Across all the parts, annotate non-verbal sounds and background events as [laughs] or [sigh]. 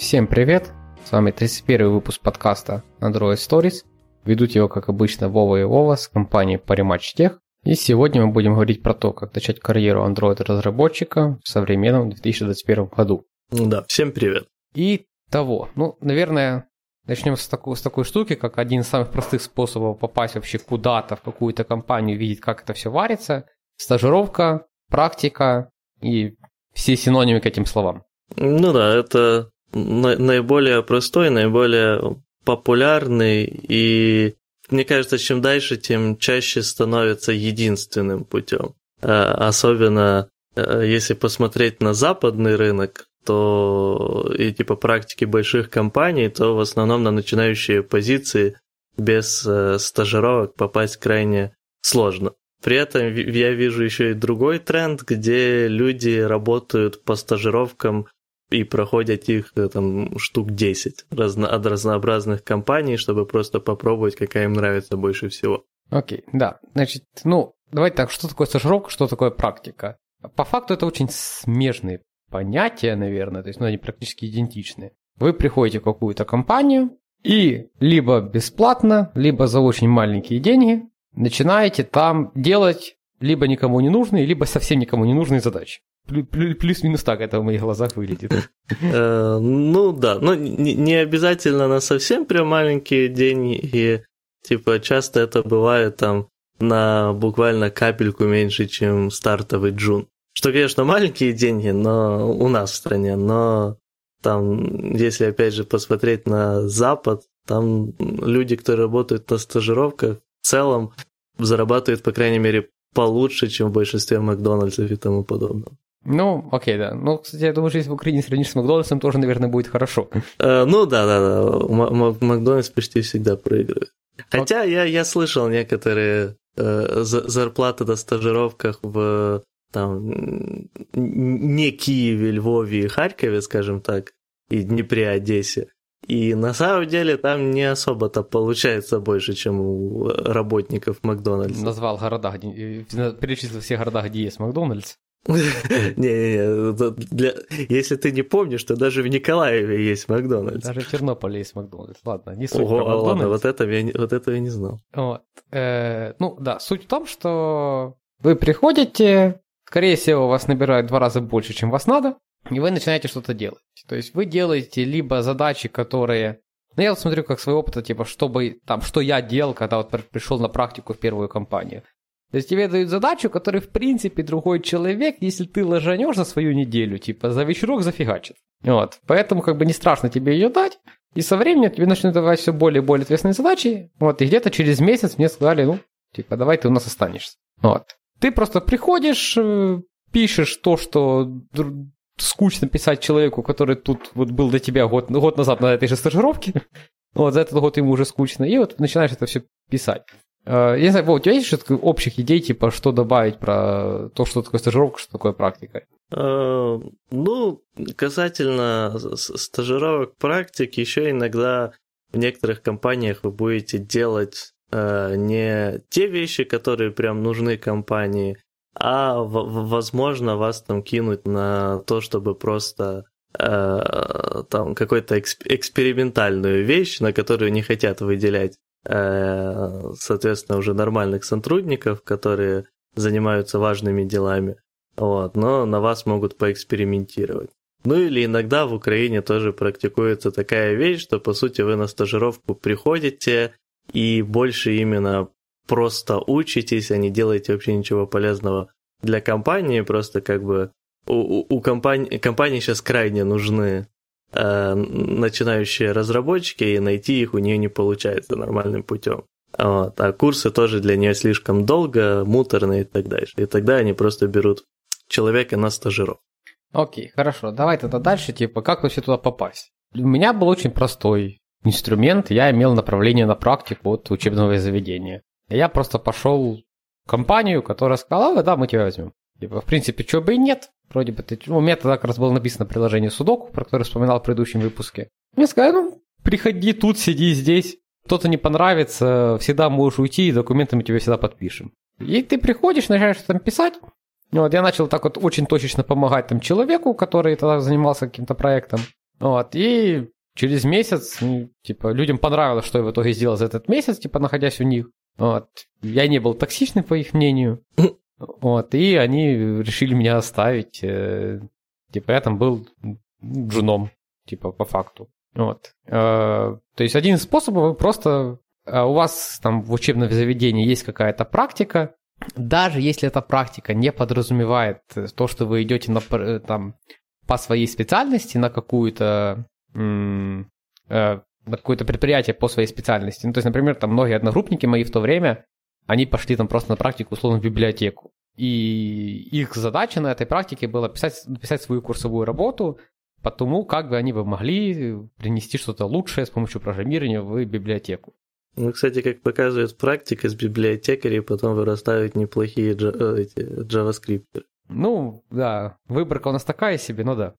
Всем привет! С вами 31 выпуск подкаста Android Stories. Ведут его, как обычно, Вова и Вова с компанией Parimatch Tech. И сегодня мы будем говорить про то, как начать карьеру Android-разработчика в современном 2021 году. Да, всем привет. И того, ну, наверное, начнем с такой, с такой штуки, как один из самых простых способов попасть вообще куда-то, в какую-то компанию, видеть, как это все варится. Стажировка, практика и все синонимы к этим словам. Ну да, это наиболее простой, наиболее популярный и мне кажется, чем дальше, тем чаще становится единственным путем. Э, особенно э, если посмотреть на западный рынок, то и типа практики больших компаний, то в основном на начинающие позиции без э, стажировок попасть крайне сложно. При этом я вижу еще и другой тренд, где люди работают по стажировкам и проходят их э, там штук 10 разно, от разнообразных компаний, чтобы просто попробовать, какая им нравится больше всего. Окей, okay, да. Значит, ну, давайте так, что такое стажировка, что такое практика? По факту это очень смежные понятия, наверное, то есть ну, они практически идентичны. Вы приходите в какую-то компанию и либо бесплатно, либо за очень маленькие деньги начинаете там делать либо никому не нужные, либо совсем никому не нужные задачи. Плюс-минус так это в моих глазах выглядит. [laughs] Э, ну да, но не обязательно на совсем прям маленькие деньги. Типа часто это бывает там на буквально капельку меньше, чем стартовый джун. Что, конечно, маленькие деньги, но у нас в стране, но там, если опять же посмотреть на Запад, там люди, которые работают на стажировках, в целом зарабатывают, по крайней мере, получше, чем в большинстве Макдональдсов и тому подобного. Ну, окей, да. Ну, кстати, я думаю, что если в Украине сравнишь с Макдональдсом, тоже, наверное, будет хорошо. Э, ну, да, да, да. Макдональдс почти всегда проигрывает. Хотя я, я слышал некоторые э, зарплаты на стажировках в там не Киеве, Львове и Харькове, скажем так, и Днепре, Одессе. И на самом деле там не особо-то получается больше, чем у работников Макдональдса. Назвал города, перечислил все города, где есть Макдональдс. [laughs] Не-не-не, для... если ты не помнишь, то даже в Николаеве есть Макдональдс. Даже в Тернополе есть Макдональдс. Ладно, не суть Ого, про ладно, вот, это я, вот этого я не знал. Вот. Э, ну да, суть в том, что вы приходите, скорее всего, вас набирают в два раза больше, чем вас надо, и вы начинаете что-то делать. То есть вы делаете либо задачи, которые... Ну, я вот смотрю как свой опыт, типа, чтобы там, что я делал, когда вот пришел на практику в первую компанию. То есть тебе дают задачу, которую, в принципе, другой человек, если ты ложанешь за свою неделю, типа, за вечерок зафигачит. Вот. Поэтому, как бы, не страшно тебе ее дать. И со временем тебе начнут давать все более и более ответственные задачи. Вот. И где-то через месяц мне сказали, ну, типа, давай ты у нас останешься. Вот. Ты просто приходишь, э, пишешь то, что скучно писать человеку, который тут вот был до тебя год, год назад на этой же стажировке. [laughs] Вот, за этот год ему уже скучно. И вот начинаешь это все писать. Э, я не знаю, у тебя есть что-то общих идей, типа, что добавить про то, что такое стажировка, что такое практика? Э, ну, касательно стажировок практик, еще иногда в некоторых компаниях вы будете делать э, не те вещи, которые прям нужны компании, а, возможно, вас там кинуть на то, чтобы просто там какую-то экспериментальную вещь, на которую не хотят выделять Э, соответственно, уже нормальных сотрудников, которые занимаются важными делами, вот, но на вас могут поэкспериментировать. Ну или иногда в Украине тоже практикуется такая вещь, что по сути вы на стажировку приходите и больше именно просто учитесь, а не делаете вообще ничего полезного для компании, просто как бы у, у, у компании, компании сейчас крайне нужны э, начинающие разработчики, и найти их у нее не получается нормальным путем. Вот. А курсы тоже для нее слишком долго, муторные и так дальше. И тогда они просто берут человека на стажировку. Окей, хорошо. Давай тогда дальше, типа, как вообще туда попасть? У меня был очень простой инструмент. Я имел направление на практику от учебного заведения. Я просто пошел в компанию, которая сказала, да, мы тебя возьмем. Типа, в принципе, чего бы и нет. Вроде бы ты... Ну, у меня тогда как раз было написано приложение Судоку, про которое вспоминал в предыдущем выпуске. Мне сказали, ну, приходи тут, сиди здесь. Кто-то не понравится, всегда можешь уйти, и документы мы тебе всегда подпишем. И ты приходишь, начинаешь там писать. Вот я начал так вот очень точечно помогать там человеку, который тогда занимался каким-то проектом. Вот, и через месяц, типа, людям понравилось, что я в итоге сделал за этот месяц, типа, находясь у них. Вот. Я не был токсичным, по их мнению. [laughs] Вот, и они решили меня оставить. Э, типа, я там был джуном, типа, по факту. Вот. Э, то есть один из способов, вы просто э, у вас там в учебном заведении есть какая-то практика, даже если эта практика не подразумевает то, что вы идете на, там, по своей специальности на какую-то на какое-то предприятие по своей специальности. Ну, то есть, например, там многие одногруппники мои в то время, они пошли там просто на практику, условно, в библиотеку. И их задача на этой практике была писать, писать свою курсовую работу по тому, как бы они бы могли принести что-то лучшее с помощью программирования в библиотеку. Ну, кстати, как показывает практика, с библиотекарей потом вырастают неплохие э, эти, JavaScript. Ну, да, выборка у нас такая себе, ну да.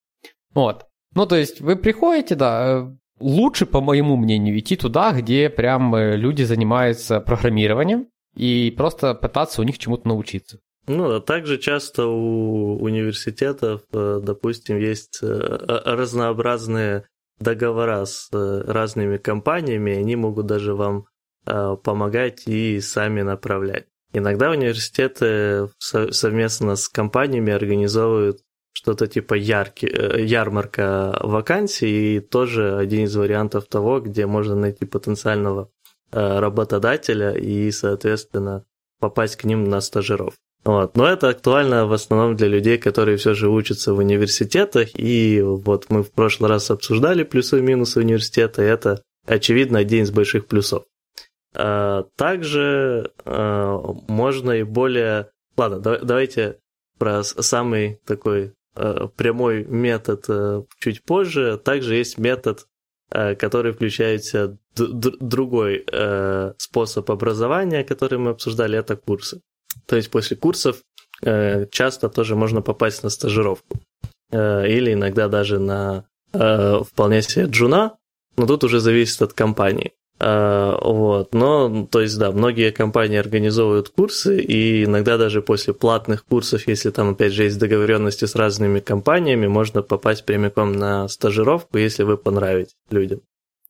Вот. Ну, то есть вы приходите, да, лучше, по моему мнению, идти туда, где прям э, люди занимаются программированием и просто пытаться у них чему-то научиться. Ну, а также часто у университетов, э, допустим, есть э, разнообразные договора с разными компаниями, они могут даже вам помогать и сами направлять. Иногда университеты совместно с компаниями организовывают что-то типа ярки, э, ярмарка вакансий, и тоже один из вариантов того, где можно найти потенциального э, работодателя и, соответственно, попасть к ним на стажировку. Вот. Но это актуально в основном для людей, которые все же учатся в университетах, и вот мы в прошлый раз обсуждали плюсы и минусы университета, и это, очевидно, один из больших плюсов. А, также можно и более... Ладно, давайте про самый такой Э, прямой метод э, чуть позже. Также есть метод, э, который включает другой способ образования, который мы обсуждали, это курсы. То есть после курсов часто тоже можно попасть на стажировку. Или иногда даже на вполне себе джуна, но тут уже зависит от компании. А, вот. Но, то есть, да, многие компании организовывают курсы, и иногда даже после платных курсов, если там, опять же, есть договоренности с разными компаниями, можно попасть прямиком на стажировку, если вы понравитесь людям.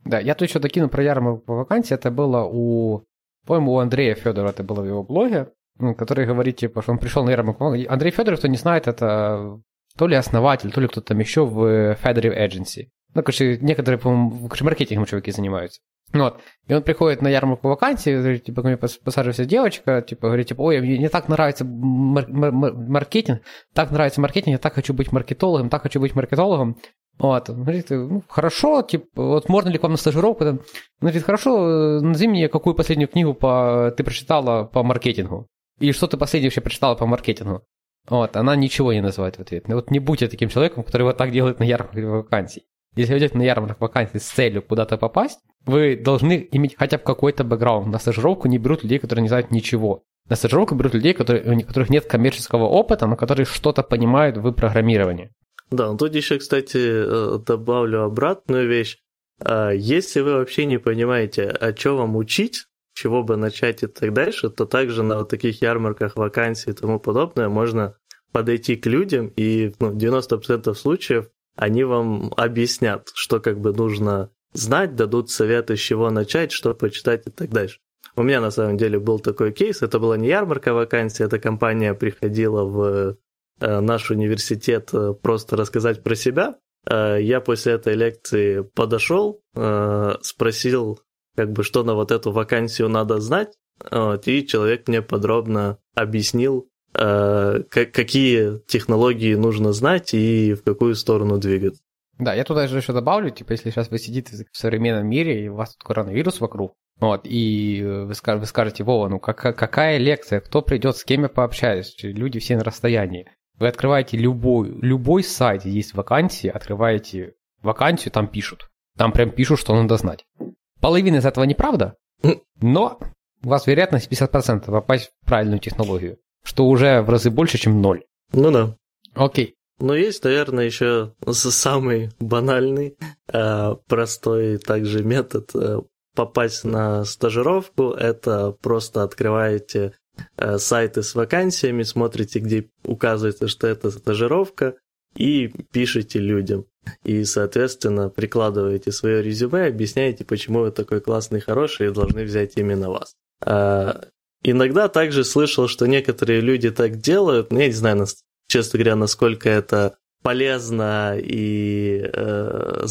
Да, я тут еще докину про ярмарку по вакансии. Это было у, по-моему, у Андрея Федора, это было в его блоге, который говорит, типа, что он пришел на ярмарку. Андрей Федоров, кто не знает, это то ли основатель, то ли кто-то там еще в Federative Agency. Ну, короче, некоторые, по-моему, маркетингом чуваки занимаются. Вот. И он приходит на ярмарку вакансий, говорит, типа, ко мне посаживается девочка, типа, говорит, типа, ой, мне не так нравится мар- мар- маркетинг, так нравится маркетинг, я так хочу быть маркетологом, так хочу быть маркетологом. Вот. Он говорит, ну, хорошо, типа, вот можно ли к вам на стажировку? Он говорит, хорошо, назови мне, какую последнюю книгу по... ты прочитала по маркетингу. И что ты последнее вообще прочитала по маркетингу? Вот, она ничего не называет в ответ. Ну, вот не будьте таким человеком, который вот так делает на ярмарке вакансий. Если вы идете на ярмарку вакансий с целью куда-то попасть, вы должны иметь хотя бы какой-то бэкграунд. На стажировку не берут людей, которые не знают ничего. На стажировку берут людей, которые, у которых нет коммерческого опыта, но которые что-то понимают в программировании. Да, ну тут еще, кстати, э, добавлю обратную вещь. А, если вы вообще не понимаете, о чем вам учить, чего бы начать и так дальше, то также на вот таких ярмарках вакансий и тому подобное можно подойти к людям, и ну, 90% случаев они вам объяснят, что как бы нужно знать, дадут советы, с чего начать, что почитать и так дальше. У меня на самом деле был такой кейс, это была не ярмарка вакансий, эта компания приходила в э, наш университет э, просто рассказать про себя. Э, я после этой лекции подошел, спросил, как бы, что на вот эту вакансию надо знать, и человек мне подробно объяснил, какие технологии нужно знать и в какую сторону двигаться. Да, я туда же еще добавлю, типа, если сейчас вы сидите в современном мире, и у вас тут коронавирус вокруг, вот, и вы, скажете, вы скажете, Вова, ну как, какая лекция, кто придет, с кем я пообщаюсь, люди все на расстоянии. Вы открываете любой, любой сайт, есть вакансии, открываете вакансию, там пишут. Там прям пишут, что надо знать. Половина из этого неправда, но у вас вероятность 50% попасть в правильную технологию, что уже в разы больше, чем ноль. Ну да. Окей. Но есть, наверное, еще самый банальный, э, простой также метод э, попасть на стажировку. Это просто открываете э, сайты с вакансиями, смотрите, где указывается, что это стажировка, и пишете людям. И, соответственно, прикладываете свое резюме, объясняете, почему вы такой классный, хороший и должны взять именно вас. Иногда также слышал, что некоторые люди так делают, но я не знаю, честно говоря, насколько это полезно и э,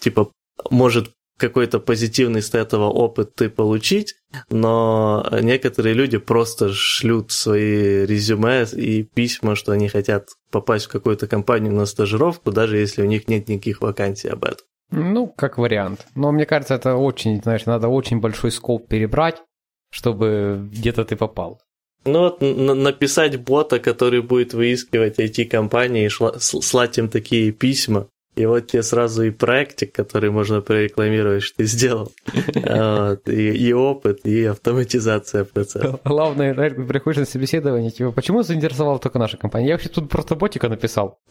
типа может какой-то позитивный с этого опыт ты получить, но некоторые люди просто шлют свои резюме и письма, что они хотят попасть в какую-то компанию на стажировку, даже если у них нет никаких вакансий об этом. Ну, как вариант. Но мне кажется, это очень, знаешь, надо очень большой скоп перебрать, чтобы где-то ты попал. Ну вот написать бота, который будет выискивать IT-компании и шла- слать им такие письма, и вот тебе сразу и проектик, который можно прорекламировать, что ты сделал. [laughs] Вот, и, и опыт, и автоматизация процесса. Главное, приходишь на собеседование, типа, почему заинтересовала только наша компания? Я вообще тут просто ботика написал. [laughs]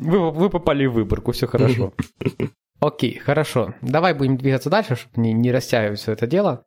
Вы, вы попали в выборку, все хорошо. [laughs] Окей, хорошо. Давай будем двигаться дальше, чтобы не, не растягивать все это дело.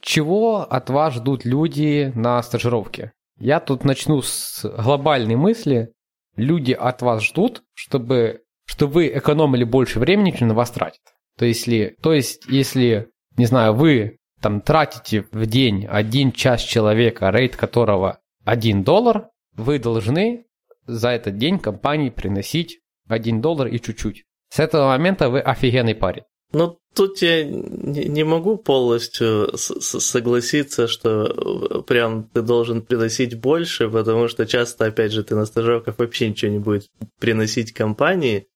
Чего от вас ждут люди на стажировке? Я тут начну с глобальной мысли люди от вас ждут, чтобы, чтобы вы экономили больше времени, чем на вас тратят. То, если, то есть, если, не знаю, вы там тратите в день один час человека, рейд которого 1 доллар, вы должны за этот день компании приносить 1 доллар и чуть-чуть. С этого момента вы офигенный парень. Ну, тут я не могу полностью согласиться, что э, прям ты должен приносить больше, потому что часто, опять же, ты на стажировках вообще ничего не будет приносить компании.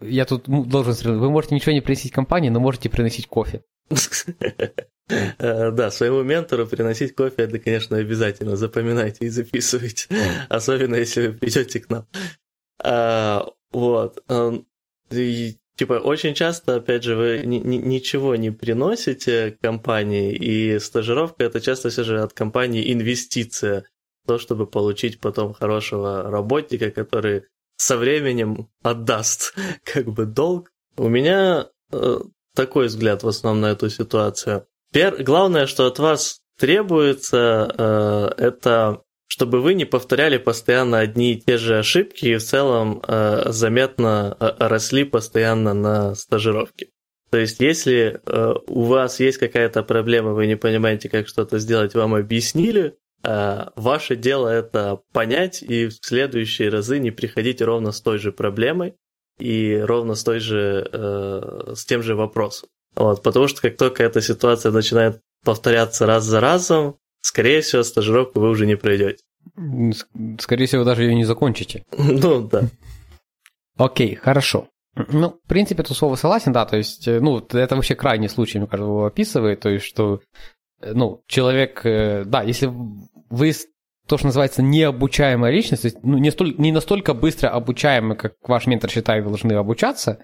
Я тут должен вы можете ничего не приносить компании, но можете приносить кофе. [laughs] Э, да, своему ментору приносить кофе, это, конечно, обязательно. Запоминайте и записывайте. [laughs] Особенно, если вы придете к нам. А, вот. Эм, Типа, очень часто, опять же, вы ни, ни, ничего не приносите компании, и стажировка это часто все же от компании инвестиция, то, чтобы получить потом хорошего работника, который со временем отдаст [laughs] как бы долг. У меня э, такой взгляд в основном на эту ситуацию. Пер... Главное, что от вас требуется, э, это чтобы вы не повторяли постоянно одни и те же ошибки и в целом э, заметно э, росли постоянно на стажировке. То есть, если э, у вас есть какая-то проблема, вы не понимаете, как что-то сделать, вам объяснили, э, ваше дело это понять и в следующие разы не приходить ровно с той же проблемой и ровно с той же, э, с тем же вопросом. Вот, потому что как только эта ситуация начинает повторяться раз за разом, скорее всего, стажировку вы уже не пройдете. Скорее всего, даже ее не закончите. [laughs] Ну, да. Окей, хорошо. Ну, в принципе, тут слово согласен, да, то есть, э, ну, это вообще крайний случай, мне кажется, его описывает, то есть, что, э, ну, человек, э, да, если вы то, что называется необучаемая личность, то есть, ну, не, столь, не настолько быстро обучаемый, как ваш ментор считает, должны обучаться,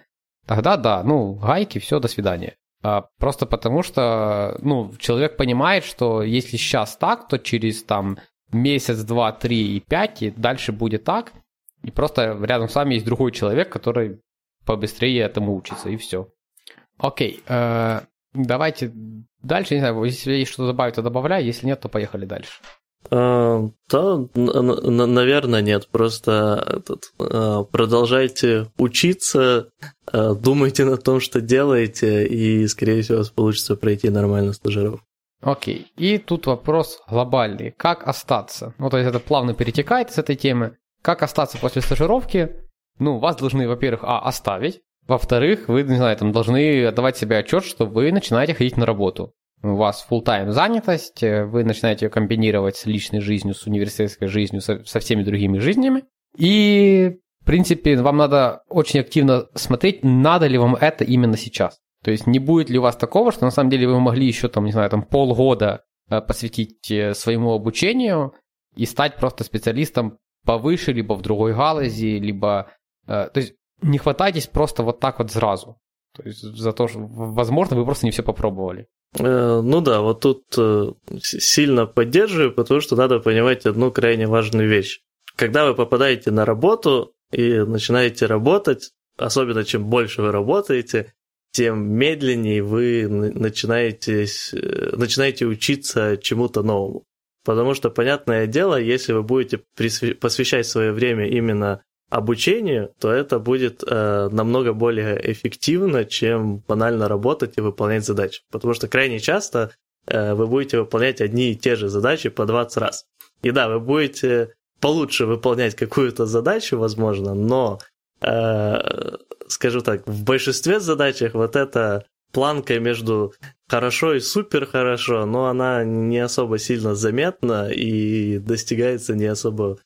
тогда да, ну, гайки, все, до свидания. А, просто потому что, ну, человек понимает, что если сейчас так, то через там месяц, два, три и пять, и дальше будет так. И просто рядом с вами есть другой человек, который побыстрее этому учится, и все. Окей, э, давайте дальше, не знаю, если есть что добавить, то добавляй, если нет, то поехали дальше. А, да, наверное, нет. Просто а, продолжайте учиться, а, думайте на том, что делаете, и, скорее всего, у вас получится пройти нормально стажировку. Окей. И тут вопрос глобальный. Как остаться? Ну, то есть это плавно перетекает с этой темы. Как остаться после стажировки? Ну, вас должны, во-первых, а, оставить. Во-вторых, вы, не знаю, там должны отдавать себе отчет, что вы начинаете ходить на работу. У вас full-time занятость, вы начинаете ее комбинировать с личной жизнью, с университетской жизнью, со, со всеми другими жизнями. И, в принципе, вам надо очень активно смотреть, надо ли вам это именно сейчас. То есть не будет ли у вас такого, что на самом деле вы могли еще там, не знаю, там полгода э, посвятить э, своему обучению и стать просто специалистом повыше, либо в другой галази, либо... Э, то есть не хватайтесь просто вот так вот сразу. То есть за то, что, возможно, вы просто не все попробовали. Ну да, вот тут сильно поддерживаю, потому что надо понимать одну крайне важную вещь. Когда вы попадаете на работу и начинаете работать, особенно чем больше вы работаете, тем медленнее вы начинаете, э, начинаете учиться чему-то новому. Потому что, понятное дело, если вы будете посвящать свое время именно обучению, то это будет э, намного более эффективно, чем банально работать и выполнять задачи. Потому что крайне часто э, вы будете выполнять одни и те же задачи по 20 раз. И да, вы будете получше выполнять какую-то задачу, возможно, но, э, скажу так, в большинстве задачах вот эта планка между хорошо и супер хорошо, но она не особо сильно заметна и достигается не особо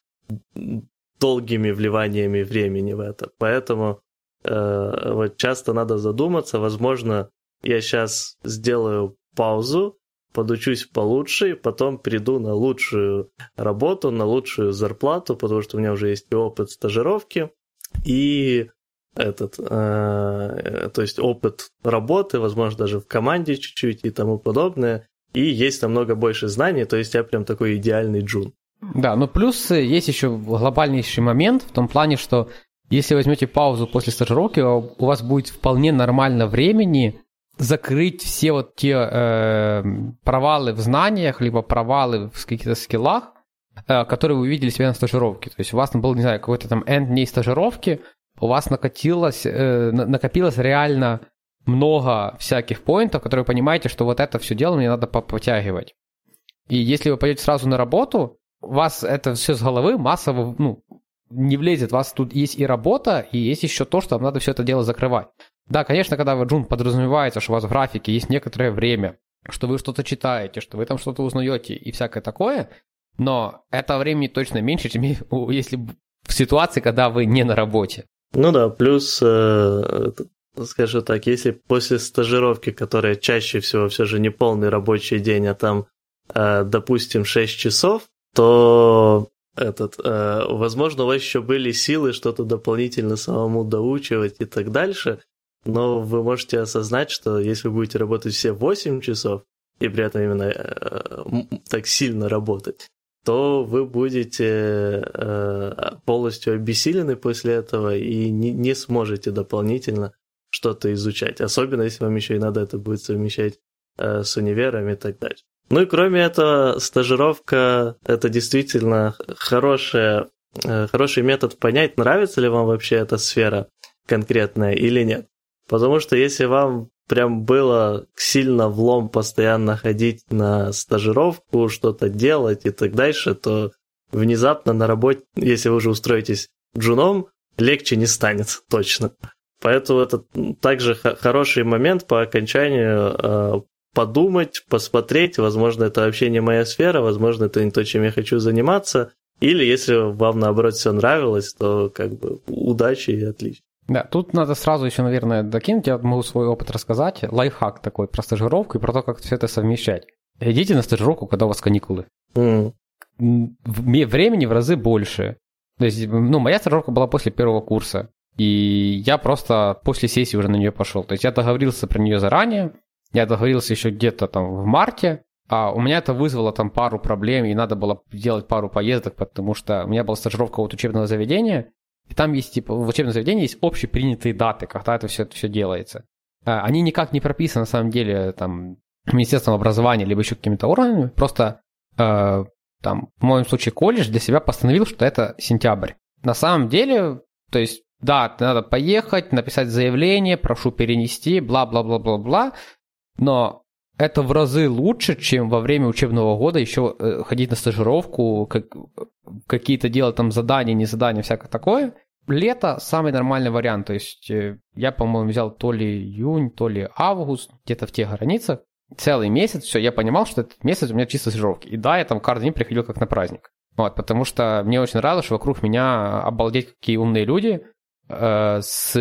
долгими вливаниями времени в это. Поэтому э, вот часто надо задуматься, возможно, я сейчас сделаю паузу, подучусь получше, потом приду на лучшую работу, на лучшую зарплату, потому что у меня уже есть опыт стажировки, и этот, э, то есть опыт работы, возможно, даже в команде чуть-чуть и тому подобное, и есть намного больше знаний, то есть я прям такой идеальный джун. Да, но плюс есть еще глобальнейший момент в том плане, что если возьмете паузу после стажировки, у вас будет вполне нормально времени закрыть все вот те э, провалы в знаниях, либо провалы в каких-то скиллах, э, которые вы увидели себя на стажировке. То есть у вас был, не знаю, какой-то там end дней стажировки, у вас накатилось, э, накопилось реально много всяких поинтов, которые вы понимаете, что вот это все дело мне надо потягивать. И если вы пойдете сразу на работу, вас это все с головы массово ну, не влезет. У вас тут есть и работа, и есть еще то, что вам надо все это дело закрывать. Да, конечно, когда вы джун подразумевается, что у вас в графике есть некоторое время, что вы что-то читаете, что вы там что-то узнаете и всякое такое, но это времени точно меньше, чем если в ситуации, когда вы не на работе. Ну да, плюс, э, скажу так, если после стажировки, которая чаще всего все же не полный рабочий день, а там, э, допустим, 6 часов, то этот, э, возможно, у вас еще были силы что-то дополнительно самому доучивать и так дальше, но вы можете осознать, что если вы будете работать все 8 часов, и при этом именно э, так сильно работать, то вы будете э, полностью обессилены после этого и не, не сможете дополнительно что-то изучать. Особенно, если вам еще и надо это будет совмещать э, с универом и так далее. Ну и кроме этого, стажировка – это действительно хорошая, э, хороший метод понять, нравится ли вам вообще эта сфера конкретная или нет. Потому что если вам прям было сильно влом постоянно ходить на стажировку, что-то делать и так дальше, то внезапно на работе, если вы уже устроитесь джуном, легче не станет точно. Поэтому это также хороший момент по окончанию э, подумать, посмотреть, возможно, это вообще не моя сфера, возможно, это не то, чем я хочу заниматься, или если вам, наоборот, все нравилось, то как бы удачи и отлично. Да, тут надо сразу еще, наверное, докинуть, я могу свой опыт рассказать, лайфхак такой про стажировку и про то, как все это совмещать. Идите на стажировку, когда у вас каникулы. Mm. Времени в разы больше. То есть, ну, моя стажировка была после первого курса, и я просто после сессии уже на нее пошел. То есть я договорился про нее заранее, я договорился еще где-то там в марте, а у меня это вызвало там пару проблем, и надо было делать пару поездок, потому что у меня была стажировка от учебного заведения, и там есть, типа, в учебном заведении есть общепринятые даты, когда это все, это все делается. А, они никак не прописаны, на самом деле, там, Министерством образования, либо еще какими-то органами, просто э, там, в моем случае, колледж для себя постановил, что это сентябрь. На самом деле, то есть, да, надо поехать, написать заявление, прошу перенести, бла-бла-бла-бла-бла, но это в разы лучше, чем во время учебного года еще э, ходить на стажировку, как, какие-то делать там задания, не задания, всякое такое. Лето самый нормальный вариант. То есть э, я, по-моему, взял то ли июнь, то ли август, где-то в тех границах. Целый месяц, все, я понимал, что этот месяц у меня чисто стажировки. И да, я там каждый день приходил как на праздник. Вот, потому что мне очень нравилось, что вокруг меня обалдеть какие умные люди. Э, с...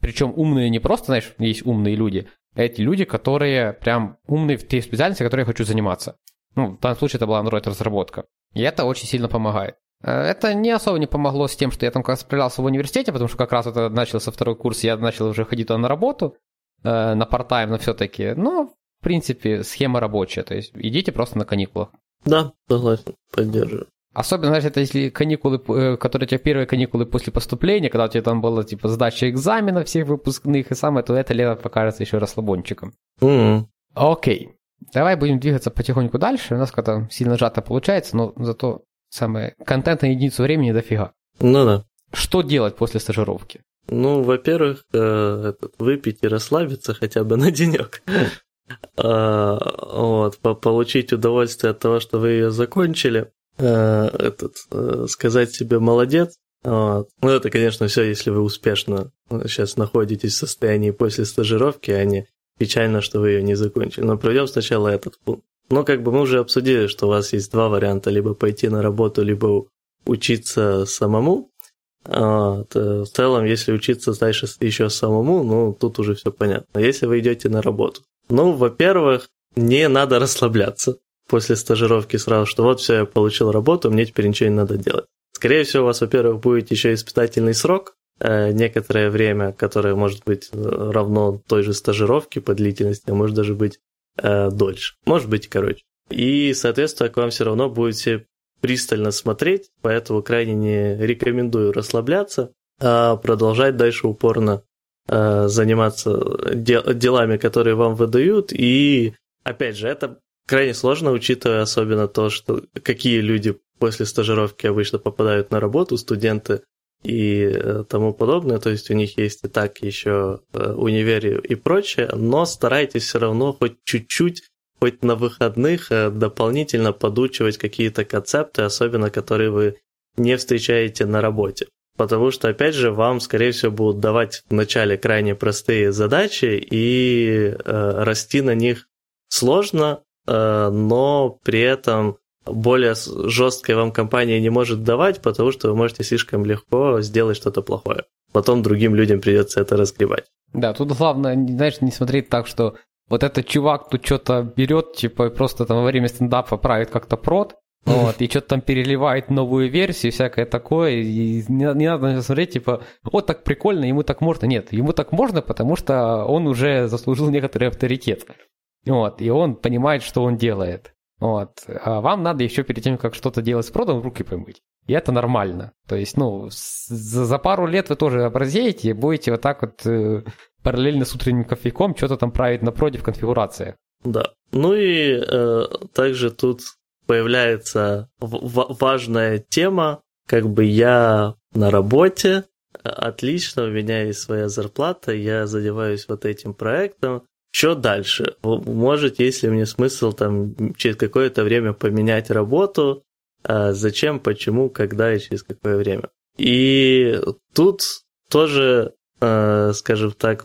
Причем умные не просто, знаешь, есть умные люди, эти люди, которые прям умные в те специальности, которые я хочу заниматься. Ну, в данном случае это была Android-разработка. И это очень сильно помогает. Э, это не особо не помогло с тем, что я там как раз справлялся в университете, потому что как раз это начался второй курс, я начал уже ходить туда на работу, э, на парт-тайм, но все-таки. Но, в принципе, схема рабочая. То есть идите просто на каникулах. Да, согласен, поддерживаю. Особенно, знаешь, это если каникулы, э, которые у тебя первые каникулы после поступления, когда у тебя там была, типа, сдача экзаменов всех выпускных и самое, то это лето покажется еще расслабончиком. Mm-hmm. Окей. давай будем двигаться потихоньку дальше. У нас как-то сильно сжато получается, но зато самое контент на единицу времени дофига. Ну да. Что делать после стажировки? Ну, во-первых, э, выпить и расслабиться хотя бы [laughs] на денек. А, вот, получить удовольствие от того, что вы ее закончили. Э, этот, э, сказать себе молодец. Вот. Ну, это, конечно, все, если вы успешно сейчас находитесь в состоянии после стажировки, а не печально, что вы ее не закончили. Но пройдем сначала этот пункт. Ну, как бы мы уже обсудили, что у вас есть два варианта, либо пойти на работу, либо учиться самому. Вот. Э, в целом, если учиться дальше еще самому, ну, тут уже все понятно. Если вы идете на работу. Ну, во-первых, не надо расслабляться после стажировки сразу, что вот все, я получил работу, мне теперь ничего не надо делать. Скорее всего, у вас, во-первых, будет еще испытательный срок, э, некоторое время, которое может быть э, равно той же стажировке по длительности, а может даже быть э, дольше. Может быть короче. И, соответственно, к вам все равно будет все пристально смотреть, поэтому крайне не рекомендую расслабляться, а продолжать дальше упорно э, заниматься дел- делами, которые вам выдают. И, опять же, это крайне сложно, учитывая особенно то, что какие люди после стажировки обычно попадают на работу, студенты и э, тому подобное. То есть у них есть и так еще э, универ и прочее, но старайтесь все равно хоть чуть-чуть хоть на выходных э, дополнительно подучивать какие-то концепты, особенно которые вы не встречаете на работе. Потому что, опять же, вам, скорее всего, будут давать вначале крайне простые задачи, и э, расти на них сложно, но при этом более жесткой вам компания не может давать, потому что вы можете слишком легко сделать что-то плохое. Потом другим людям придется это разгребать. Да, тут главное, знаешь, не смотреть так, что вот этот чувак тут что-то берет, типа, просто там во время стендапа правит как-то прод, [laughs] вот, и что-то там переливает новую версию, всякое такое, и не, не надо смотреть, типа, вот так прикольно, ему так можно. Нет, ему так можно, потому что он уже заслужил некоторый авторитет. Вот, и он понимает, что он делает. Вот. А вам надо еще перед тем, как что-то делать с продом, руки помыть. И это нормально. То есть, ну, за, пару лет вы тоже образеете, будете вот так вот э, параллельно с утренним кофейком что-то там править на проде в конфигурации. Да. Ну и э, также тут появляется важная тема, как бы я на работе, отлично, у меня есть своя зарплата, я задеваюсь вот этим проектом, что дальше? Может, есть ли мне смысл там через какое-то время поменять работу? А зачем, почему, когда и через какое время? И тут тоже, э, скажем так,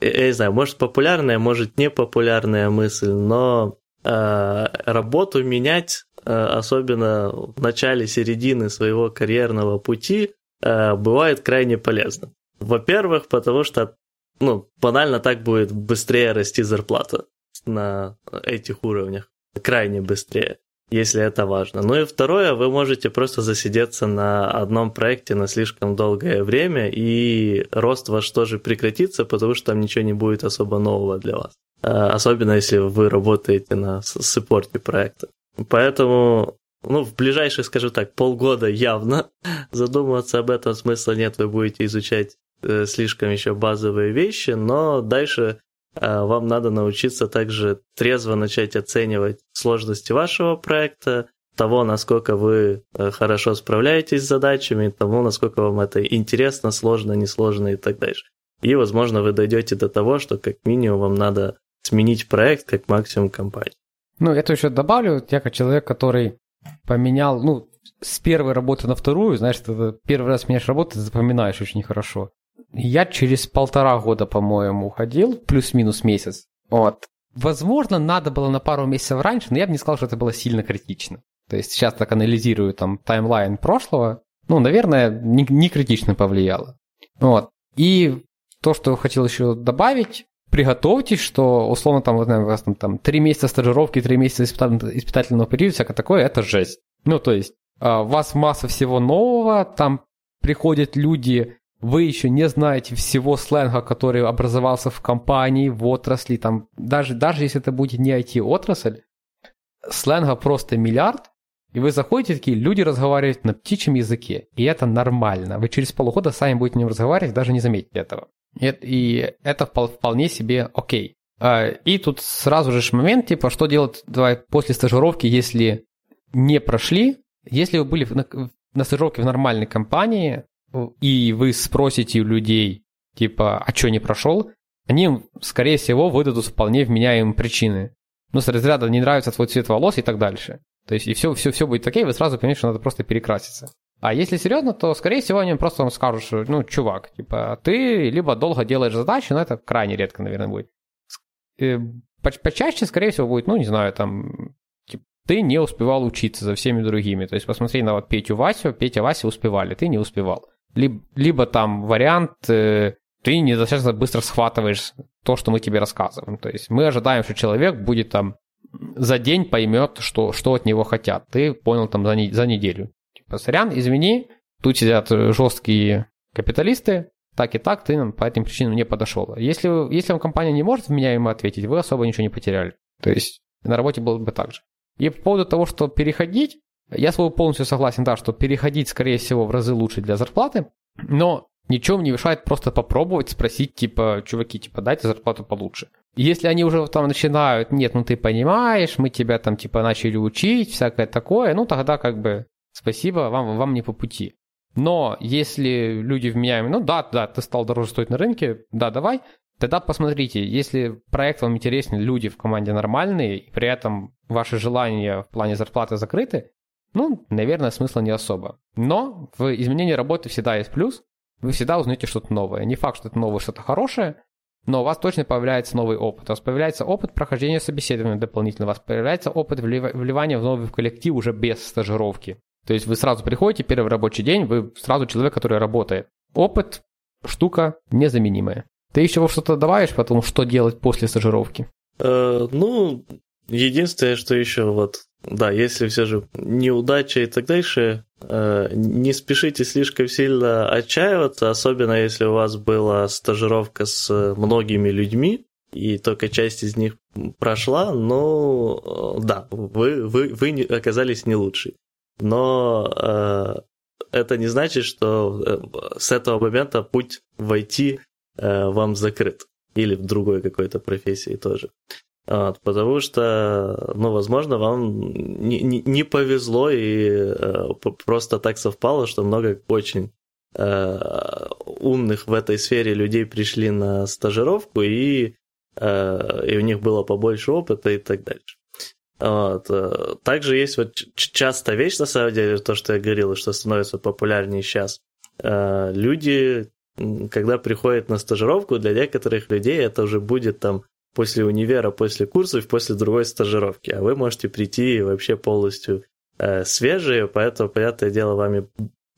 я не знаю, может популярная, может непопулярная мысль, но э, работу менять, э, особенно в начале, середины своего карьерного пути, бывает крайне полезно. Во-первых, потому что ну, банально так будет быстрее расти зарплата на этих уровнях. Крайне быстрее, если это важно. Ну и второе, вы можете просто засидеться на одном проекте на слишком долгое время, и рост ваш тоже прекратится, потому что там ничего не будет особо нового для вас. А, особенно если вы работаете на саппорте проекта. Поэтому ну, в ближайшие, скажем так, полгода явно [laughs] задумываться об этом смысла нет, вы будете изучать слишком еще базовые вещи, но дальше э, вам надо научиться также трезво начать оценивать сложности вашего проекта, того, насколько вы э, хорошо справляетесь с задачами, того, насколько вам это интересно, сложно, несложно и так дальше. И, возможно, вы дойдете до того, что как минимум вам надо сменить проект, как максимум компании. Ну, это еще добавлю, я как человек, который поменял, ну, с первой работы на вторую, знаешь, ты первый раз меняешь работу, ты запоминаешь очень хорошо. Я через полтора года, по-моему, уходил, плюс-минус месяц. Вот. Возможно, надо было на пару месяцев раньше, но я бы не сказал, что это было сильно критично. То есть сейчас так анализирую там таймлайн прошлого, ну, наверное, не, не критично повлияло. Вот. И то, что хотел еще добавить, приготовьтесь, что условно там, вот, у вас там, там 3 месяца стажировки, 3 месяца испытательного периода, всякое такое, это жесть. Ну, то есть, а, у вас масса всего нового, там приходят люди, вы еще не знаете всего сленга, который образовался в компании, в отрасли, там, даже, даже если это будет не IT-отрасль, сленга просто миллиард, и вы заходите, такие люди разговаривают на птичьем языке, и это нормально. Вы через полгода сами будете на нем разговаривать, даже не заметите этого. И, это вполне себе окей. А, и тут сразу же момент, типа, что делать давай, после стажировки, если не прошли, если вы были на, на стажировке в нормальной компании, и вы спросите у людей, типа, а что не прошел, они, скорее всего, выдадут вполне вменяемые причины. Ну, с разряда не нравится твой цвет волос и так дальше. То есть, и все, все, все будет окей, вы сразу понимаете, что надо просто перекраситься. А если серьезно, то, скорее всего, они просто вам скажут, что, ну, чувак, типа, ты либо долго делаешь задачи, но это крайне редко, наверное, будет. Э, почаще, скорее всего, будет, ну, не знаю, там, типа, ты не успевал учиться за всеми другими. То есть, посмотри на вот Петю Васю, Петя Вася успевали, ты не успевал. Либо, либо там вариант, э, ты недостаточно быстро схватываешь то, что мы тебе рассказываем. То есть, мы ожидаем, что человек будет там за день поймет, что, что от него хотят. Ты понял там за, не, за неделю. Типа, сорян, извини, тут сидят жесткие капиталисты, так и так, ты нам по этим причинам не подошел. Если, если вам компания не может меня ему ответить, вы особо ничего не потеряли. То есть на работе было бы так же. И по поводу того, что переходить, я с вами полностью согласен, да, что переходить, скорее всего, в разы лучше для зарплаты, но ничего не мешает просто попробовать, спросить, типа, чуваки, типа, дайте зарплату получше. Если они уже там начинают, нет, ну ты понимаешь, мы тебя там, типа, начали учить, всякое такое, ну тогда как бы спасибо, вам, вам не по пути. Но если люди вменяемые, ну да, да, ты стал дороже стоить на рынке, да, давай, тогда посмотрите, если проект вам интересен, люди в команде нормальные, и при этом ваши желания в плане зарплаты закрыты, ну, наверное, смысла не особо. Но в изменении работы всегда есть плюс, вы всегда узнаете что-то новое. Не факт, что это новое что-то хорошее, но у вас точно появляется новый опыт. У вас появляется опыт прохождения собеседования дополнительно, у вас появляется опыт вливания в новый коллектив уже без стажировки. То есть вы сразу приходите, первый рабочий день, вы сразу человек, который работает. Опыт – штука незаменимая. Ты еще что-то добавишь, потом что делать после стажировки? Э, ну, единственное, что еще вот, да, если все же неудача и так дальше, э, не спешите слишком сильно отчаиваться, особенно если у вас была стажировка с многими людьми, и только часть из них прошла, но э, да, вы, вы, вы оказались не лучшей но э, это не значит, что э, с этого момента путь войти э, вам закрыт. Или в другой какой-то профессии тоже. Вот, потому что, ну, возможно, вам не, не, не повезло и э, просто так совпало, что много очень э, умных в этой сфере людей пришли на стажировку, и, э, и у них было побольше опыта и так дальше. Вот. Э, также есть вот часто вещь, на самом деле, то, что я говорил, что становится популярнее сейчас. Э, люди, когда приходят на стажировку, для некоторых людей это уже будет там после универа, после курсов, после другой стажировки. А вы можете прийти вообще полностью э, свежие, поэтому, понятное дело, вами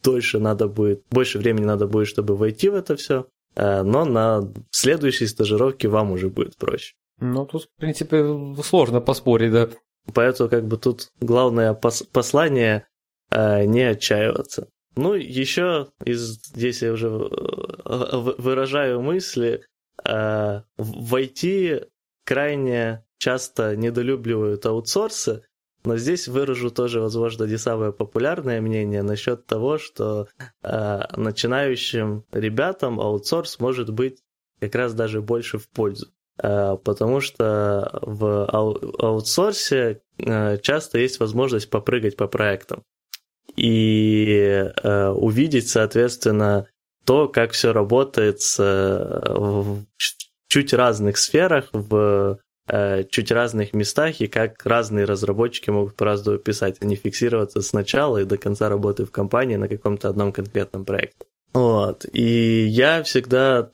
дольше надо будет, больше времени надо будет, чтобы войти в это все. Э, но на следующей стажировке вам уже будет проще. Ну, тут, в принципе, сложно поспорить, да. Поэтому как бы тут главное пос- послание э, не отчаиваться. Ну, еще из, здесь я уже э, выражаю мысли, э, войти крайне часто недолюбливают аутсорсы, но здесь выражу тоже, возможно, не самое популярное мнение насчет того, что э, начинающим ребятам аутсорс может быть как раз даже больше в пользу. Э, потому что в аутсорсе э, часто есть возможность попрыгать по проектам и э, увидеть, соответственно, то, как все работает в чуть разных сферах, в чуть разных местах, и как разные разработчики могут по-разному писать, а не фиксироваться с начала и до конца работы в компании на каком-то одном конкретном проекте. Вот. И я всегда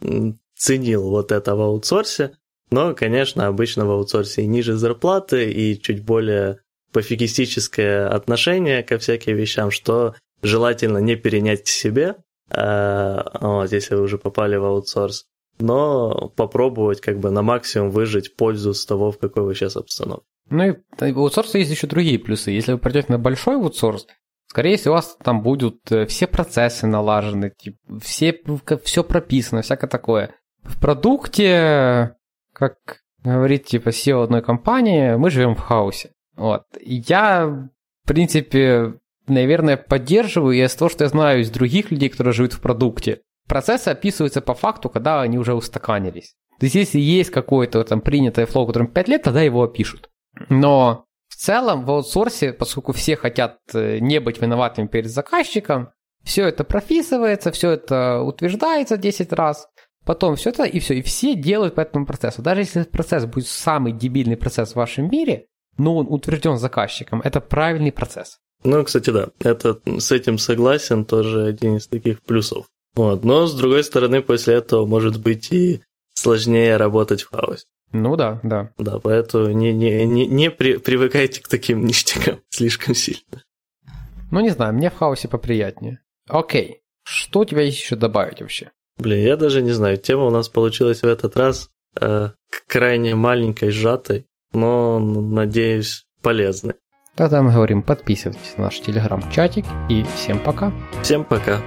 ценил вот это в аутсорсе, но, конечно, обычно в аутсорсе и ниже зарплаты, и чуть более пофигистическое отношение ко всяким вещам, что желательно не перенять к себе, вот, если вы уже попали в аутсорс, но попробовать как бы на максимум выжить пользу с того, в какой вы сейчас обстановке. Ну и в аутсорсе есть еще другие плюсы. Если вы придете на большой аутсорс, скорее всего, у вас там будут э, все процессы налажены, типа, все, все прописано, всякое такое. В продукте как говорит типа SEO одной компании, мы живем в хаосе. Вот. Я, в принципе, наверное, поддерживаю из того, что я знаю из других людей, которые живут в продукте. Процессы описываются по факту, когда они уже устаканились. То есть, если есть какой-то там принятый флоу, которым 5 лет, тогда его опишут. Но в целом в аутсорсе, поскольку все хотят э, не быть виноватыми перед заказчиком, все это прописывается, все это утверждается 10 раз, потом все это и все, и все делают по этому процессу. Даже если процесс будет самый дебильный процесс в вашем мире, но он утвержден заказчиком, это правильный процесс. Ну, кстати, да, это с этим согласен, тоже один из таких плюсов. Вот. Но, с другой стороны, после этого может быть и сложнее работать в хаосе. Ну да, да. Да, поэтому не, не, не, не при, привыкайте к таким [laughs] ништякам слишком сильно. Ну, не знаю, мне в хаосе поприятнее. Окей, что у тебя есть еще добавить вообще? Блин, я даже не знаю, тема у нас получилась в этот раз э, крайне маленькой, сжатой, но, надеюсь, полезной. Тогда мы говорим, подписывайтесь на наш телеграм-чатик и всем пока. Всем пока.